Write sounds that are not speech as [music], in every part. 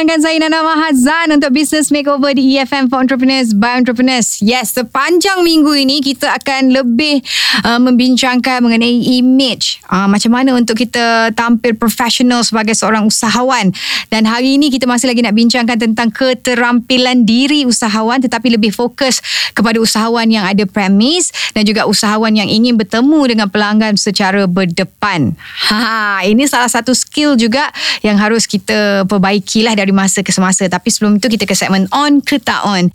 bertemankan saya Nana Mahazan untuk Business Makeover di EFM for Entrepreneurs by Entrepreneurs. Yes, sepanjang minggu ini kita akan lebih uh, membincangkan mengenai image. Uh, macam mana untuk kita tampil profesional sebagai seorang usahawan. Dan hari ini kita masih lagi nak bincangkan tentang keterampilan diri usahawan tetapi lebih fokus kepada usahawan yang ada premis dan juga usahawan yang ingin bertemu dengan pelanggan secara berdepan. Ha, ini salah satu skill juga yang harus kita perbaikilah dari masa ke semasa. Tapi sebelum itu kita ke segmen on ke tak on.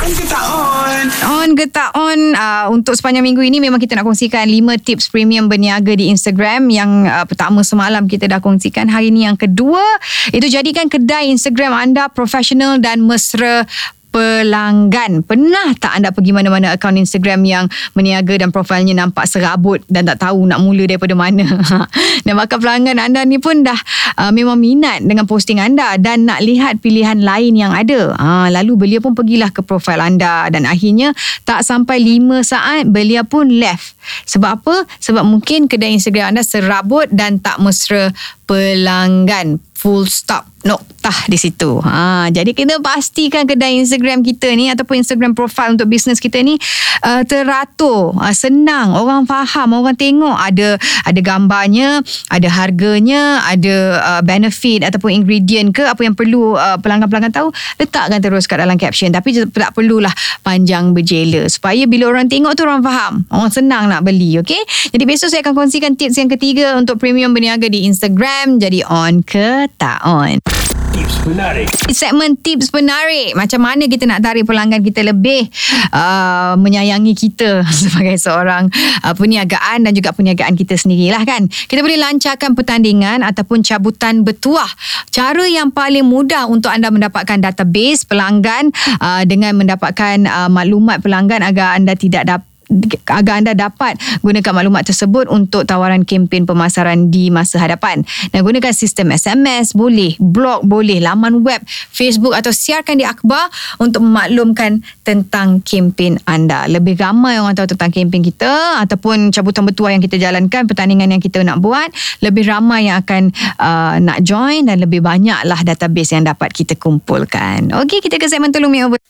On ke tak on? On ke tak on uh, Untuk sepanjang minggu ini Memang kita nak kongsikan 5 tips premium berniaga di Instagram Yang uh, pertama semalam kita dah kongsikan Hari ini yang kedua Itu jadikan kedai Instagram anda Profesional dan mesra pelanggan. Pernah tak anda pergi mana-mana akaun Instagram yang meniaga dan profilnya nampak serabut dan tak tahu nak mula daripada mana? [laughs] dan bakal pelanggan anda ni pun dah uh, memang minat dengan posting anda dan nak lihat pilihan lain yang ada. Ha, lalu beliau pun pergilah ke profil anda dan akhirnya tak sampai 5 saat beliau pun left. Sebab apa? Sebab mungkin kedai Instagram anda serabut dan tak mesra pelanggan full stop noktah di situ. Ha, jadi kita pastikan kedai Instagram kita ni ataupun Instagram profile untuk bisnes kita ni uh, teratur, uh, senang, orang faham, orang tengok ada ada gambarnya, ada harganya, ada uh, benefit ataupun ingredient ke apa yang perlu uh, pelanggan-pelanggan tahu, letakkan terus kat dalam caption. Tapi tak perlulah panjang berjela supaya bila orang tengok tu orang faham, orang senang nak beli, okey? Jadi besok saya akan kongsikan tips yang ketiga untuk premium berniaga di Instagram. Jadi on ke tak on? Tips menarik. Segmen tips penarik. Macam mana kita nak tarik pelanggan kita lebih uh, menyayangi kita [laughs] sebagai seorang uh, perniagaan dan juga perniagaan kita sendirilah kan. Kita boleh lancarkan pertandingan ataupun cabutan bertuah. Cara yang paling mudah untuk anda mendapatkan database pelanggan uh, dengan mendapatkan uh, maklumat pelanggan agar anda tidak dapat agar anda dapat gunakan maklumat tersebut untuk tawaran kempen pemasaran di masa hadapan. Dan gunakan sistem SMS boleh, blog boleh, laman web, Facebook atau siarkan di akhbar untuk memaklumkan tentang kempen anda. Lebih ramai orang tahu tentang kempen kita ataupun cabutan bertuah yang kita jalankan, pertandingan yang kita nak buat, lebih ramai yang akan uh, nak join dan lebih banyaklah database yang dapat kita kumpulkan. Okey, kita ke segmen tolong makeover.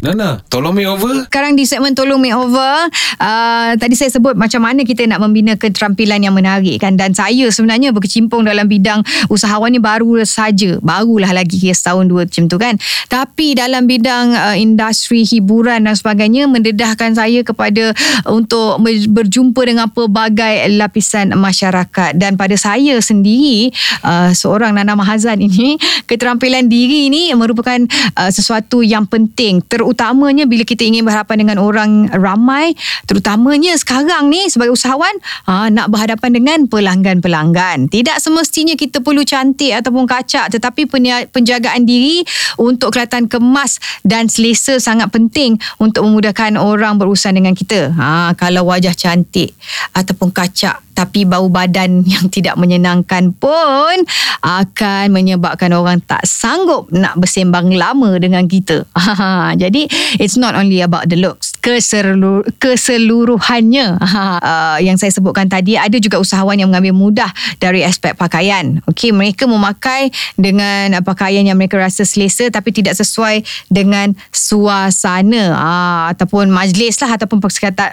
Nana, tolong makeover. Sekarang di segmen Tolong Makeover uh, Tadi saya sebut macam mana kita nak membina keterampilan yang menarik kan. Dan saya sebenarnya berkecimpung dalam bidang usahawan ni baru saja Barulah lagi setahun dua macam tu kan. Tapi dalam bidang uh, industri hiburan dan sebagainya Mendedahkan saya kepada untuk berjumpa dengan pelbagai lapisan masyarakat. Dan pada saya sendiri uh, Seorang Nana Mahazan ini [laughs] Keterampilan diri ni merupakan uh, sesuatu yang penting Terutamanya bila kita ingin berhadapan dengan orang ramai terutamanya sekarang ni sebagai usahawan ha, nak berhadapan dengan pelanggan-pelanggan. Tidak semestinya kita perlu cantik ataupun kacak tetapi penjagaan diri untuk kelihatan kemas dan selesa sangat penting untuk memudahkan orang berurusan dengan kita. Ha, kalau wajah cantik ataupun kacak tapi bau badan [laughs] yang tidak menyenangkan pun akan menyebabkan orang tak sanggup nak bersembang lama dengan kita. [laughs] Jadi it's not only about the looks keseluruh, keseluruhannya uh, [laughs] yang saya sebutkan tadi ada juga usahawan yang mengambil mudah dari aspek pakaian. Okey, mereka memakai dengan uh, pakaian yang mereka rasa selesa tapi tidak sesuai dengan suasana uh, ataupun majlis lah ataupun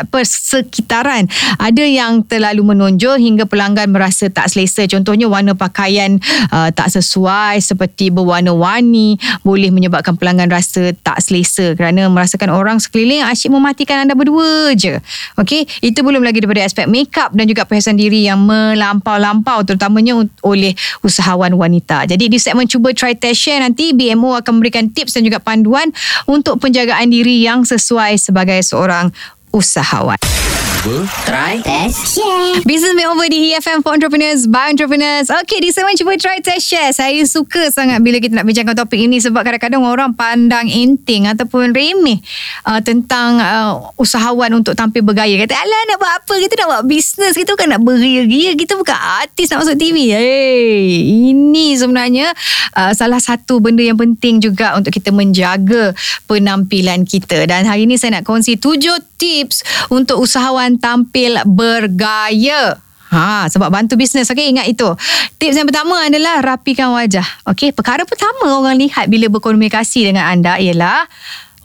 persekitaran. Ada yang terlalu menonjol hingga pelanggan merasa tak selesa. Contohnya warna pakaian uh, tak sesuai seperti berwarna-warni boleh menyebabkan pelanggan rasa tak selesa kerana merasakan orang sekeliling asyik mematikan anda berdua je. Okey, itu belum lagi daripada aspek makeup dan juga perhiasan diri yang melampau-lampau terutamanya oleh usahawan wanita. Jadi di segmen cuba try test share nanti BMO akan memberikan tips dan juga panduan untuk penjagaan diri yang sesuai sebagai seorang usahawan cuba. Try. Test. Share. Business Makeover di EFM for Entrepreneurs by Entrepreneurs. Okay di segmen cuba try test share. Saya suka sangat bila kita nak bincangkan topik ini Sebab kadang-kadang orang pandang inting Ataupun remeh uh, Tentang uh, usahawan untuk tampil bergaya. Kata alah nak buat apa? Kita nak buat bisnes Kita bukan nak beria-ria. Kita bukan artis nak masuk TV Hey, Ini sebenarnya uh, Salah satu benda yang penting juga Untuk kita menjaga penampilan kita. Dan hari ini saya nak kongsi tujuh tips Untuk usahawan tampil bergaya. Ha, sebab bantu bisnes. Okey, ingat itu. Tips yang pertama adalah rapikan wajah. Okey, perkara pertama orang lihat bila berkomunikasi dengan anda ialah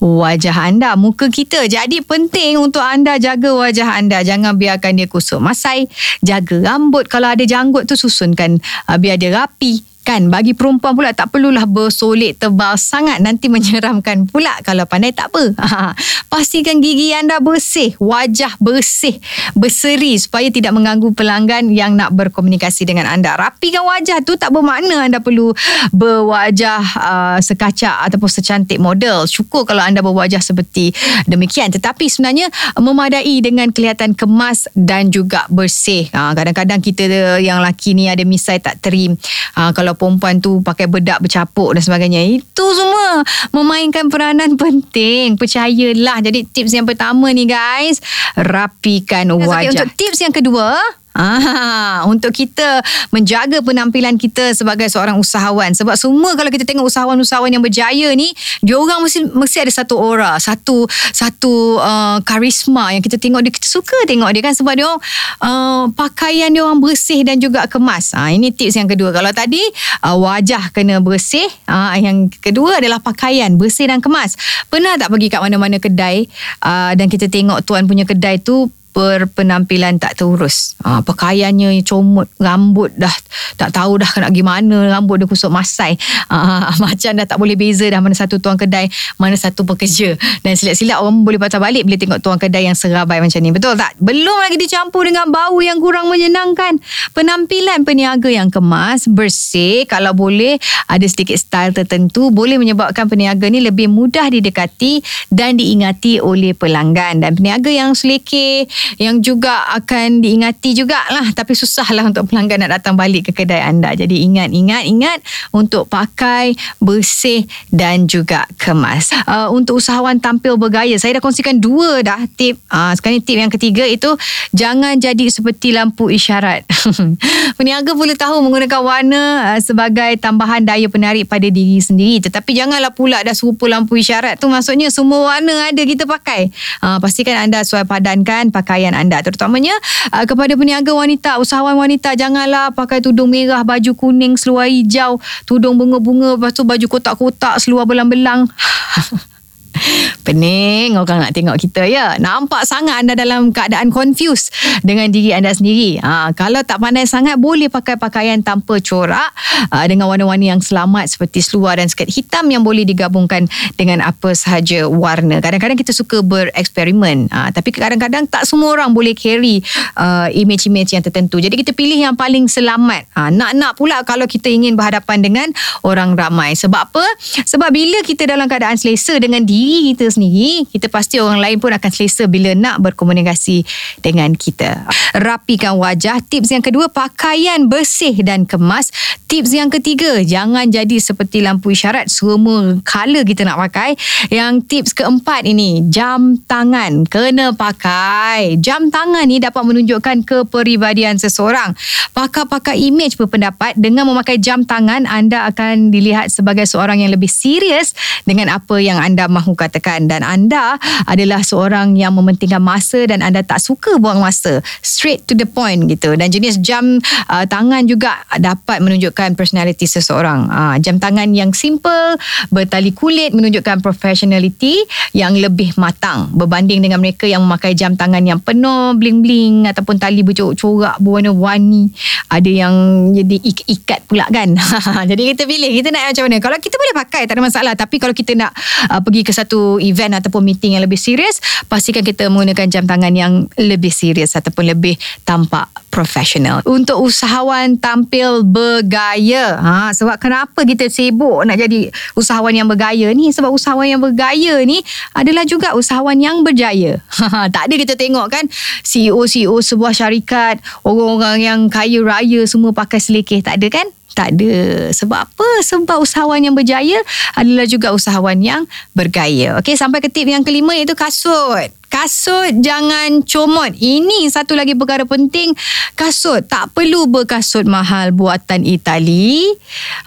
wajah anda, muka kita. Jadi penting untuk anda jaga wajah anda. Jangan biarkan dia kusut masai. Jaga rambut. Kalau ada janggut tu susunkan uh, biar dia rapi. Kan bagi perempuan pula tak perlulah bersolek tebal sangat nanti [laughs] menyeramkan pula kalau pandai tak apa. [laughs] Pastikan gigi anda bersih, wajah bersih, berseri supaya tidak mengganggu pelanggan yang nak berkomunikasi dengan anda. Rapikan wajah tu tak bermakna anda perlu berwajah uh, sekacak ataupun secantik model. Syukur kalau anda berwajah seperti demikian. Tetapi sebenarnya memadai dengan kelihatan kemas dan juga bersih. Ha, kadang-kadang kita yang lelaki ni ada misai tak terim. Ha, kalau perempuan tu pakai bedak bercapuk dan sebagainya. Itu semua memainkan peranan [laughs] penting. Percayalah. Jadi tips yang pertama ni guys, rapikan wajah. Okay, untuk tips yang kedua, Ah, untuk kita menjaga penampilan kita sebagai seorang usahawan. Sebab semua kalau kita tengok usahawan-usahawan yang berjaya ni dia orang mesti mesti ada satu aura satu satu uh, karisma yang kita tengok dia kita suka tengok dia kan. Sebab dia orang uh, pakaian dia orang bersih dan juga kemas. Ah ini tips yang kedua. Kalau tadi uh, wajah kena bersih ah yang kedua adalah pakaian bersih dan kemas. Pernah tak pergi kat mana-mana kedai uh, dan kita tengok tuan punya kedai tu berpenampilan tak terurus. Ha, pakaiannya comot, rambut dah tak tahu dah nak gimana, rambut dia kusut masai. Ha, [laughs] macam dah tak boleh beza dah mana satu tuan kedai, mana satu pekerja. Dan silap-silap orang boleh patah balik bila tengok tuan kedai yang serabai macam ni. Betul tak? Belum lagi dicampur dengan bau yang kurang menyenangkan. Penampilan peniaga yang kemas, bersih, kalau boleh ada sedikit style tertentu, boleh menyebabkan peniaga ni lebih mudah didekati dan diingati oleh pelanggan. Dan peniaga yang selekeh, yang juga akan diingati jugalah. Tapi susahlah untuk pelanggan nak datang balik ke kedai anda. Jadi ingat ingat ingat untuk pakai bersih dan juga kemas. Uh, untuk usahawan tampil bergaya saya dah kongsikan dua dah tip. Uh, sekarang tip yang ketiga itu jangan jadi seperti lampu isyarat. [laughs] Peniaga boleh tahu menggunakan warna uh, sebagai tambahan daya penarik pada diri sendiri. Tetapi janganlah pula dah serupa lampu isyarat tu. Maksudnya semua warna ada kita pakai. Uh, pastikan anda sesuai padankan pakai pakaian anda. Terutamanya uh, kepada peniaga wanita usahawan wanita janganlah pakai tudung merah baju kuning seluar hijau tudung bunga-bunga lepas tu baju kotak-kotak seluar belang-belang [laughs] Pening orang nak tengok kita ya. Nampak sangat anda dalam keadaan confused dengan diri anda sendiri. Ha, kalau tak pandai sangat boleh pakai pakaian tanpa corak uh, dengan warna-warna yang selamat seperti seluar dan skirt hitam yang boleh digabungkan dengan apa sahaja warna. Kadang-kadang kita suka bereksperimen. Ha, tapi kadang-kadang tak semua orang boleh carry uh, image-image yang tertentu. Jadi kita pilih yang paling selamat. Ha, nak-nak pula kalau kita ingin berhadapan dengan orang ramai. Sebab apa? Sebab bila kita dalam keadaan selesa dengan diri kita sendiri, kita pasti orang lain pun akan selesa bila nak berkomunikasi dengan kita. Rapikan wajah. Tips yang kedua, pakaian bersih dan kemas. Tips yang ketiga, jangan jadi seperti lampu isyarat. Semua color kita nak pakai. Yang tips keempat ini, jam tangan. Kena pakai. Jam tangan ni dapat menunjukkan kepribadian seseorang. Pakar-pakar image berpendapat dengan memakai jam tangan, anda akan dilihat sebagai seorang yang lebih serius dengan apa yang anda mahu katakan. Dan anda adalah seorang yang mementingkan masa dan anda tak suka buang masa. Straight to the point gitu. Dan jenis jam uh, tangan juga dapat menunjukkan personality seseorang. Uh, jam tangan yang simple, bertali kulit menunjukkan professionality yang lebih matang berbanding dengan mereka yang memakai jam tangan yang penuh bling-bling ataupun tali bercorak-corak berwarna-warni ada yang jadi ikat pula kan [laughs] jadi kita pilih kita nak macam mana kalau kita boleh pakai tak ada masalah tapi kalau kita nak uh, pergi ke satu event ataupun meeting yang lebih serius pastikan kita menggunakan jam tangan yang lebih serius ataupun lebih tampak profesional. Untuk usahawan tampil bergaya ha, sebab kenapa kita sibuk nak jadi usahawan yang bergaya ni? Sebab usahawan yang bergaya ni adalah juga usahawan yang berjaya. [laughs] Tak ada kita tengok kan CEO-CEO sebuah syarikat orang-orang yang kaya raya semua pakai selekeh tak ada kan tak ada. Sebab apa? Sebab usahawan yang berjaya adalah juga usahawan yang bergaya. Okey, sampai ke tip yang kelima iaitu kasut kasut jangan comot. Ini satu lagi perkara penting. Kasut tak perlu berkasut mahal buatan Itali.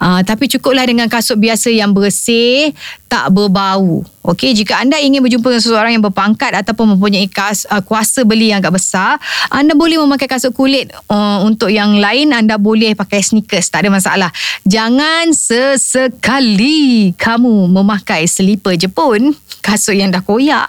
Uh, tapi cukuplah dengan kasut biasa yang bersih, tak berbau. Okey, jika anda ingin berjumpa dengan seseorang yang berpangkat ataupun mempunyai kas, uh, kuasa beli yang agak besar, anda boleh memakai kasut kulit. Uh, untuk yang lain, anda boleh pakai sneakers. Tak ada masalah. Jangan sesekali kamu memakai slipper je pun, kasut yang dah koyak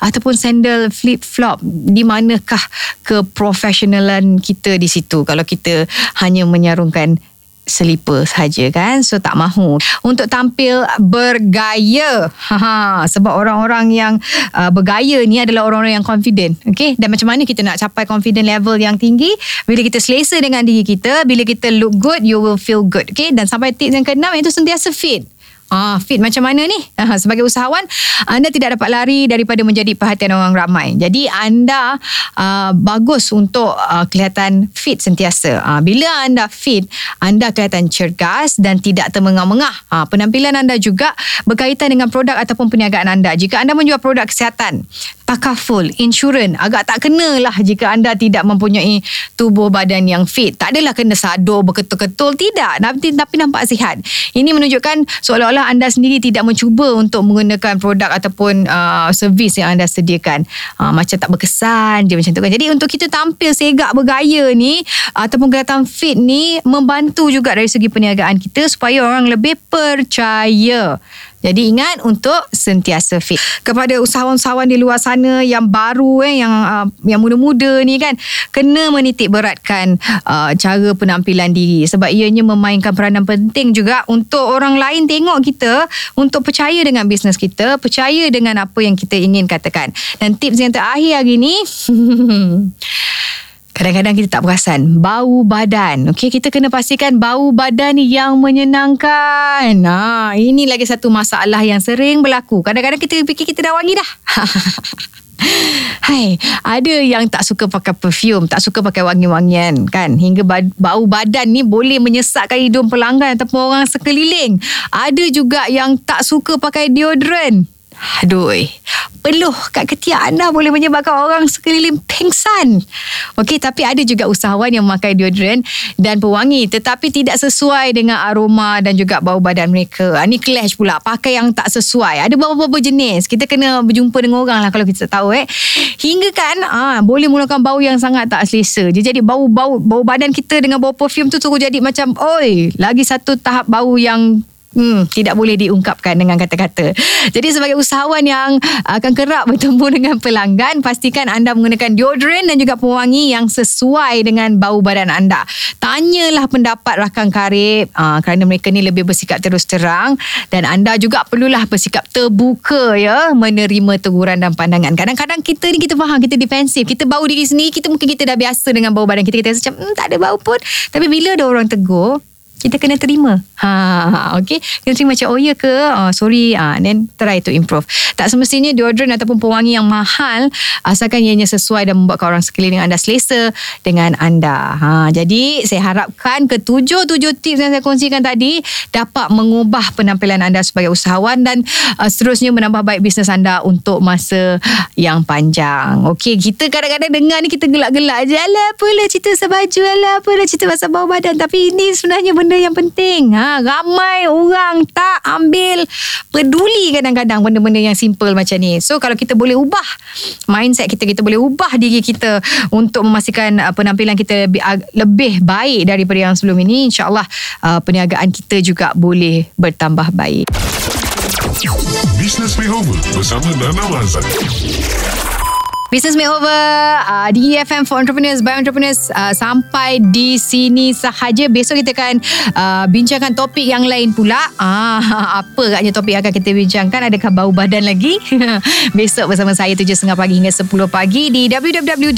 ataupun sandal flip-flop. Di manakah keprofesionalan kita di situ? Kalau kita hanya menyarungkan selipar saja kan so tak mahu. Untuk tampil bergaya. Ha sebab orang-orang yang uh, bergaya ni adalah orang-orang yang confident okey? Dan macam mana kita nak capai confident level yang tinggi? Bila kita selesa dengan diri kita bila kita look good you will feel good okey? Dan sampai tips yang keenam iaitu sentiasa fit Ah, fit macam mana ni? Ah, sebagai usahawan, anda tidak dapat lari daripada menjadi perhatian orang ramai. Jadi anda uh, bagus untuk uh, kelihatan fit sentiasa. Uh, bila anda fit, anda kelihatan cergas dan tidak termengah-mengah. Uh, penampilan anda juga berkaitan dengan produk ataupun perniagaan anda. Jika anda menjual produk kesihatan, takaful, insurans, agak tak kenalah jika anda tidak mempunyai tubuh badan yang fit. Tak adalah kena sadur berketul-ketul, tidak. Tapi, tapi nampak sihat. Ini menunjukkan seolah-olah anda sendiri tidak mencuba untuk menggunakan produk ataupun uh, servis yang anda sediakan. Uh, macam tak berkesan je macam tu kan. Jadi untuk kita tampil segak bergaya ni ataupun kelihatan fit ni membantu juga dari segi perniagaan kita supaya orang lebih percaya jadi ingat untuk sentiasa fit. Kepada usahawan-usahawan di luar sana yang baru eh yang uh, yang muda-muda ni kan kena menitik beratkan uh, cara penampilan diri sebab ianya memainkan peranan penting juga untuk orang lain tengok kita untuk percaya dengan bisnes kita, percaya dengan apa yang kita ingin katakan. Dan tips yang terakhir hari ni [laughs] Kadang-kadang kita tak perasan Bau badan Okey, Kita kena pastikan Bau badan yang menyenangkan ha, Ini lagi satu masalah Yang sering berlaku Kadang-kadang kita fikir Kita dah wangi dah [laughs] Hai, ada yang tak suka pakai perfume, tak suka pakai wangi-wangian kan. Hingga bau badan ni boleh menyesatkan hidung pelanggan ataupun orang sekeliling. Ada juga yang tak suka pakai deodorant. Aduh, peluh kat ketiak anda boleh menyebabkan orang sekeliling pengsan. Okey, tapi ada juga usahawan yang memakai deodorant dan pewangi tetapi tidak sesuai dengan aroma dan juga bau badan mereka. Ini ah, clash pula, pakai yang tak sesuai. Ada beberapa jenis. Kita kena berjumpa dengan orang lah kalau kita tahu eh. Hingga kan ah boleh menggunakan bau yang sangat tak selesa. Dia jadi bau-bau bau badan kita dengan bau perfume tu terus jadi macam oi, lagi satu tahap bau yang Hmm, tidak boleh diungkapkan dengan kata-kata. Jadi sebagai usahawan yang akan kerap bertemu dengan pelanggan, pastikan anda menggunakan deodorant dan juga pewangi yang sesuai dengan bau badan anda. Tanyalah pendapat rakan karib uh, kerana mereka ni lebih bersikap terus terang dan anda juga perlulah bersikap terbuka ya menerima teguran dan pandangan. Kadang-kadang kita ni kita faham kita defensif, kita bau diri sendiri, kita mungkin kita dah biasa dengan bau badan kita, kita rasa macam hmm, tak ada bau pun. Tapi bila ada orang tegur, kita kena terima. Ha, okay. Kena terima macam, oh ya ke? Oh, sorry. Ha, then try to improve. Tak semestinya deodorant ataupun pewangi yang mahal asalkan ianya sesuai dan membuatkan orang sekeliling anda selesa dengan anda. Ha, jadi, saya harapkan ketujuh-tujuh tips yang saya kongsikan tadi dapat mengubah penampilan anda sebagai usahawan dan uh, seterusnya menambah baik bisnes anda untuk masa yang panjang. Okay, kita kadang-kadang dengar ni kita gelak-gelak je. Alah, apalah cerita pasal baju. Alah, apalah cerita pasal bawah badan. Tapi ini sebenarnya benda benda yang penting. Ha, ramai orang tak ambil peduli kadang-kadang benda-benda yang simple macam ni. So kalau kita boleh ubah mindset kita, kita boleh ubah diri kita untuk memastikan uh, penampilan kita lebih, uh, lebih baik daripada yang sebelum ini, insyaAllah uh, perniagaan kita juga boleh bertambah baik. Business Makeover bersama Nana Mazan. Business Makeover uh, di EFM for Entrepreneurs by Entrepreneurs uh, sampai di sini sahaja. Besok kita akan uh, bincangkan topik yang lain pula. Uh, [laughs] apa katnya topik yang akan kita bincangkan? Adakah bau badan lagi? [laughs] Besok bersama saya 7.30 pagi hingga 10 pagi di www.efm.live